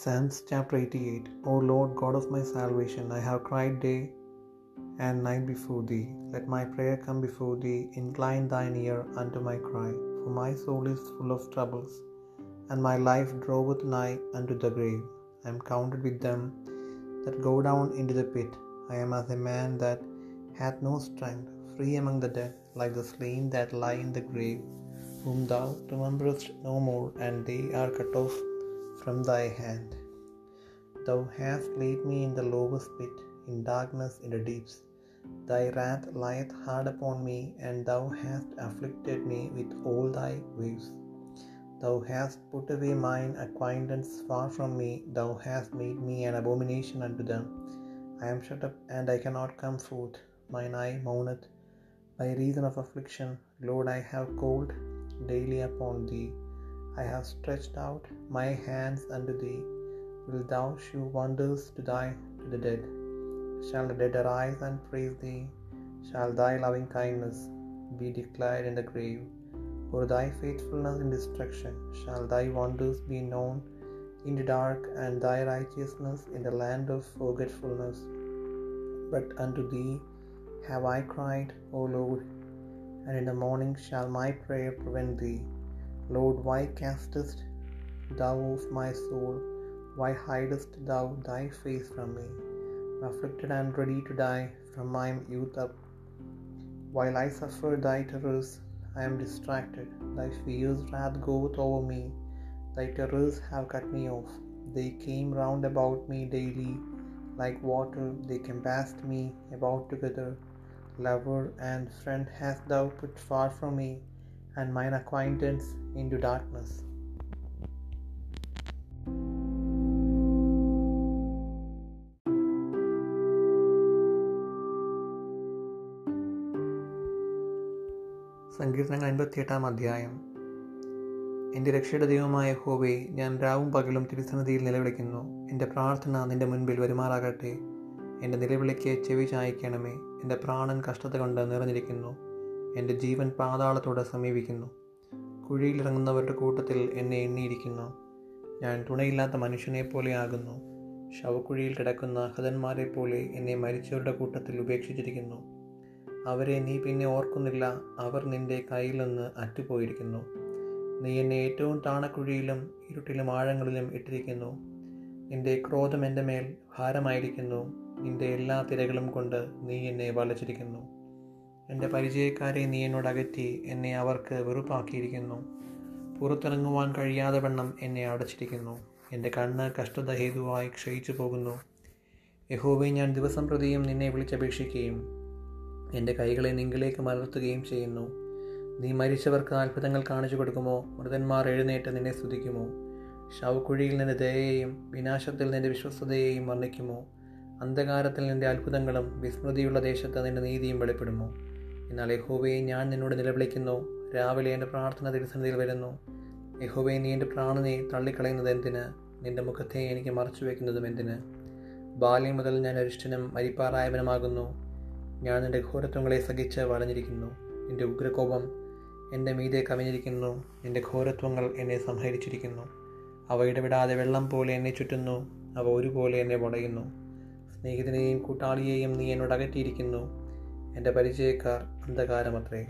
Psalms chapter 88 O Lord God of my salvation, I have cried day and night before thee. Let my prayer come before thee. Incline thine ear unto my cry. For my soul is full of troubles, and my life draweth nigh unto the grave. I am counted with them that go down into the pit. I am as a man that hath no strength, free among the dead, like the slain that lie in the grave, whom thou rememberest no more, and they are cut off from thy hand. Thou hast laid me in the lowest pit, in darkness in the deeps. Thy wrath lieth hard upon me, and thou hast afflicted me with all thy waves. Thou hast put away mine acquaintance far from me, thou hast made me an abomination unto them. I am shut up, and I cannot come forth. Mine eye mourneth by reason of affliction. Lord, I have called daily upon thee. I have stretched out my hands unto thee. Wilt thou shew wonders to thy to the dead? Shall the dead arise and praise thee? Shall thy loving kindness be declared in the grave? Or thy faithfulness in destruction? Shall thy wonders be known in the dark, and thy righteousness in the land of forgetfulness? But unto thee have I cried, O Lord, and in the morning shall my prayer prevent thee. Lord, why castest thou off my soul? Why hidest thou thy face from me? Afflicted and ready to die from my youth up. While I suffer thy terrors, I am distracted. Thy fierce wrath goeth over me. Thy terrors have cut me off. They came round about me daily. Like water, they compassed me about together. Lover and friend hast thou put far from me, and mine acquaintance into darkness. സങ്കീർത്തനങ്ങൾ അൻപത്തിയെട്ടാം അധ്യായം. എന്റെ രക്ഷയുടെ ദൈവമായ ഹോവേ ഞാൻ രാവും പകലും തിരുസന്നിധിയിൽ നിലവിളിക്കുന്നു. എന്റെ പ്രാർത്ഥന നിന്റെ മുൻപിൽ വരുമാറാകട്ടെ. എന്റെ നിലവിളിക്ക് ചെവി ചായ്ക്കണമേ. എന്റെ പ്രാണൻ കഷ്ടത കൊണ്ട് നിറഞ്ഞിരിക്കുന്നു. എന്റെ ജീവൻ പാതാളത്തോടെ സമീപിക്കുന്നു. കുഴിയിലിറങ്ങുന്നവരുടെ കൂട്ടത്തിൽ എന്നെ എണ്ണിയിരിക്കുന്നു. ഞാൻ തുണയില്ലാത്ത മനുഷ്യനെ പോലെ ശവക്കുഴിയിൽ കിടക്കുന്ന അഹതന്മാരെ പോലെ എന്നെ മരിച്ചവരുടെ കൂട്ടത്തിൽ ഉപേക്ഷിച്ചിരിക്കുന്നു. അവരെ നീ പിന്നെ ഓർക്കുന്നില്ല. അവർ നിന്റെ കയ്യിൽ നിന്ന് അറ്റുപോയിരിക്കുന്നു. നീ എന്നെ ഏറ്റവും താണക്കുഴിയിലും ഇരുട്ടിലും ആഴങ്ങളിലും ഇട്ടിരിക്കുന്നു. നിന്റെ ക്രോധം എന്റെ മേൽ ഭാരമായിരിക്കുന്നു. നിന്റെ എല്ലാ തിരകളും കൊണ്ട് നീ എന്നെ വലച്ചിരിക്കുന്നു. എന്റെ പരിചയക്കാരെ നീ എന്നോട് അകറ്റി എന്നെ അവർക്ക് വെറുപ്പാക്കിയിരിക്കുന്നു. പുറത്തിറങ്ങുവാൻ കഴിയാതെ വണ്ണം എന്നെ അടച്ചിരിക്കുന്നു. എന്റെ കണ്ണ് കഷ്ടത ഹേതുവായി ക്ഷയിച്ചു പോകുന്നു. യഹോവെ ഞാൻ ദിവസം പ്രതിയും നിന്നെ വിളിച്ചപേക്ഷിക്കുകയും എന്റെ കൈകളെ നിങ്കിലേക്ക് മലർത്തുകയും ചെയ്യുന്നു. നീ മരിച്ചവർക്ക് അത്ഭുതങ്ങൾ കാണിച്ചു കൊടുക്കുമോ? മൃതന്മാർ എഴുന്നേറ്റ് നിന്നെ സ്തുതിക്കുമോ? ശവക്കുഴിയിൽ നിന്റെ ദയയെയും വിനാശത്തിൽ നിന്റെ വിശ്വസ്തതയെയും വർണിക്കുമോ? അന്ധകാരത്തിൽ നിന്റെ അത്ഭുതങ്ങളും വിസ്മൃതിയുള്ള ദേശത്ത് നിന്റെ നീതിയും വെളിപ്പെടുമോ? എന്നാൽ യഹോവയെ ഞാൻ നിന്നോട് നിലവിളിക്കുന്നു. രാവിലെ എന്റെ പ്രാർത്ഥന തിരുസന്നിധിയിൽ വരുന്നു. യഹോവയെ നീ എന്റെ പ്രാണനെ തള്ളിക്കളയുന്നത് എന്തിന്? നിന്റെ മുഖത്തെ എനിക്ക് മറച്ചു വയ്ക്കുന്നതും എന്തിന്? ബാല്യം മുതൽ ഞാൻ അരിഷ്ടനും മരിപ്പാറായവനുമാകുന്നു. ഞാൻ നിന്റെ ഘോരത്വങ്ങളെ സഹിച്ച് വളഞ്ഞിരിക്കുന്നു. നിന്റെ ഉഗ്രകോപം എന്റെ മീതെ കവിഞ്ഞിരിക്കുന്നു. നിന്റെ ഘോരത്വങ്ങൾ എന്നെ സംഹരിച്ചിരിക്കുന്നു. അവ ഇടപെടാതെ വെള്ളം പോലെ എന്നെ ചുറ്റുന്നു. അവ ഒരുപോലെ എന്നെ വളയുന്നു. സ്നേഹിതനെയും കൂട്ടാളിയെയും നീ എന്നോട് അകറ്റിയിരിക്കുന്നു. എന്റെ പരിചയക്കാർ അന്ധകാരമത്രേ.